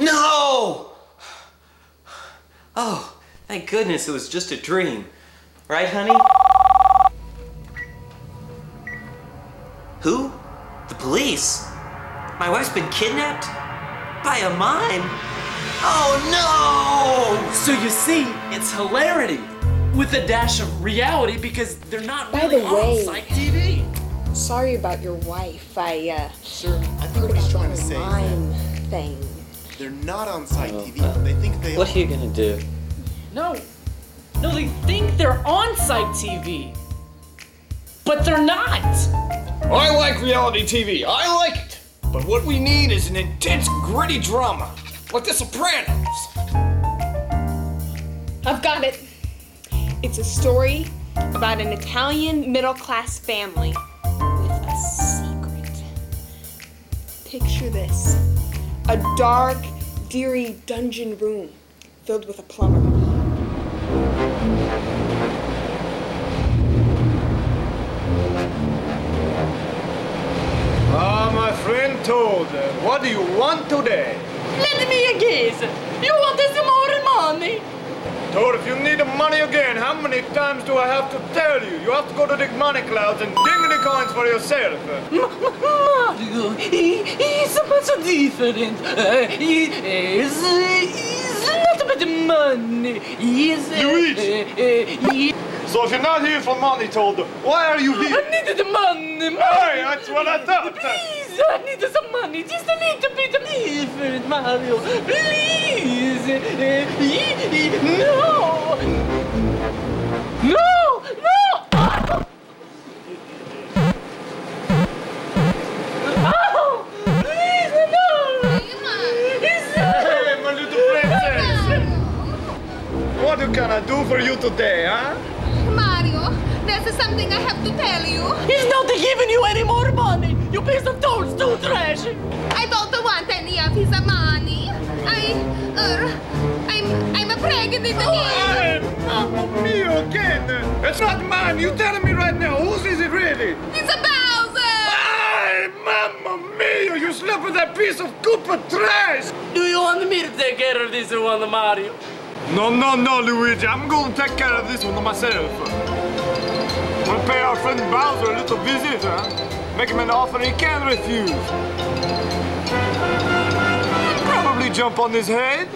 No! Oh, thank goodness it was just a dream. Right, honey? Who? The police? My wife's been kidnapped? By a mime? Oh no! So you see, it's hilarity with a dash of reality because they're not By really the way- on site TV. Sorry about your wife. I, uh, Sure, I think what he's trying to say they're not on site oh. TV, but they think they What are you gonna do? No. No, they think they're on site TV. But they're not. I like reality TV. I like it. But what we need is an intense, gritty drama, like The Sopranos. I've got it. It's a story about an Italian middle class family with a secret. Picture this a dark, dreary dungeon room filled with a plumber. Ah, my friend Toad, what do you want today? Let me guess. You want some more money? Toad, if you need the money again, how many times do I have to tell you? You have to go to the money clouds and ding the coins for yourself. Mario, he's so much different. Uh, is he's not about the money. He's uh, Luigi. Uh, uh, he, So if you're not here for money, Toad, why are you here? I needed the money. money. Hey, that's what I thought. Please, I need some money. Just a little bit different, Mario. Please. Uh, What can I do for you today, huh? Mario, there's something I have to tell you. He's not giving you any more money. You piece of toadstool trash. I don't want any of his money. I, uh, I'm, I'm a pregnant again. Hey, mamma mia again! It's not mine, you telling me right now, whose is it really? It's a Bowser. Hey, mamma mia, you slept with that piece of Koopa trash! Do you want me to take care of this one, Mario? No, no, no, Luigi, I'm going to take care of this one myself. We'll pay our friend Bowser a little visit, huh? Make him an offer he can't refuse. Probably jump on his head.